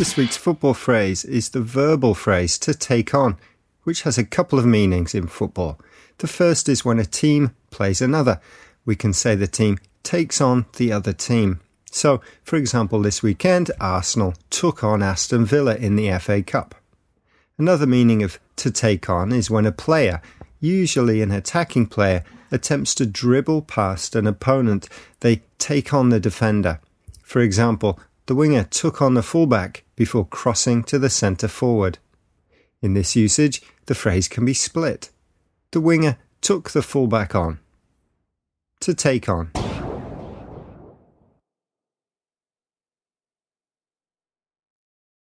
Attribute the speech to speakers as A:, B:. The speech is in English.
A: This week's football phrase is the verbal phrase to take on, which has a couple of meanings in football. The first is when a team plays another. We can say the team takes on the other team. So, for example, this weekend, Arsenal took on Aston Villa in the FA Cup. Another meaning of to take on is when a player, usually an attacking player, attempts to dribble past an opponent. They take on the defender. For example, the winger took on the fullback before crossing to the centre forward. In this usage, the phrase can be split. The winger took the fullback on. To take on.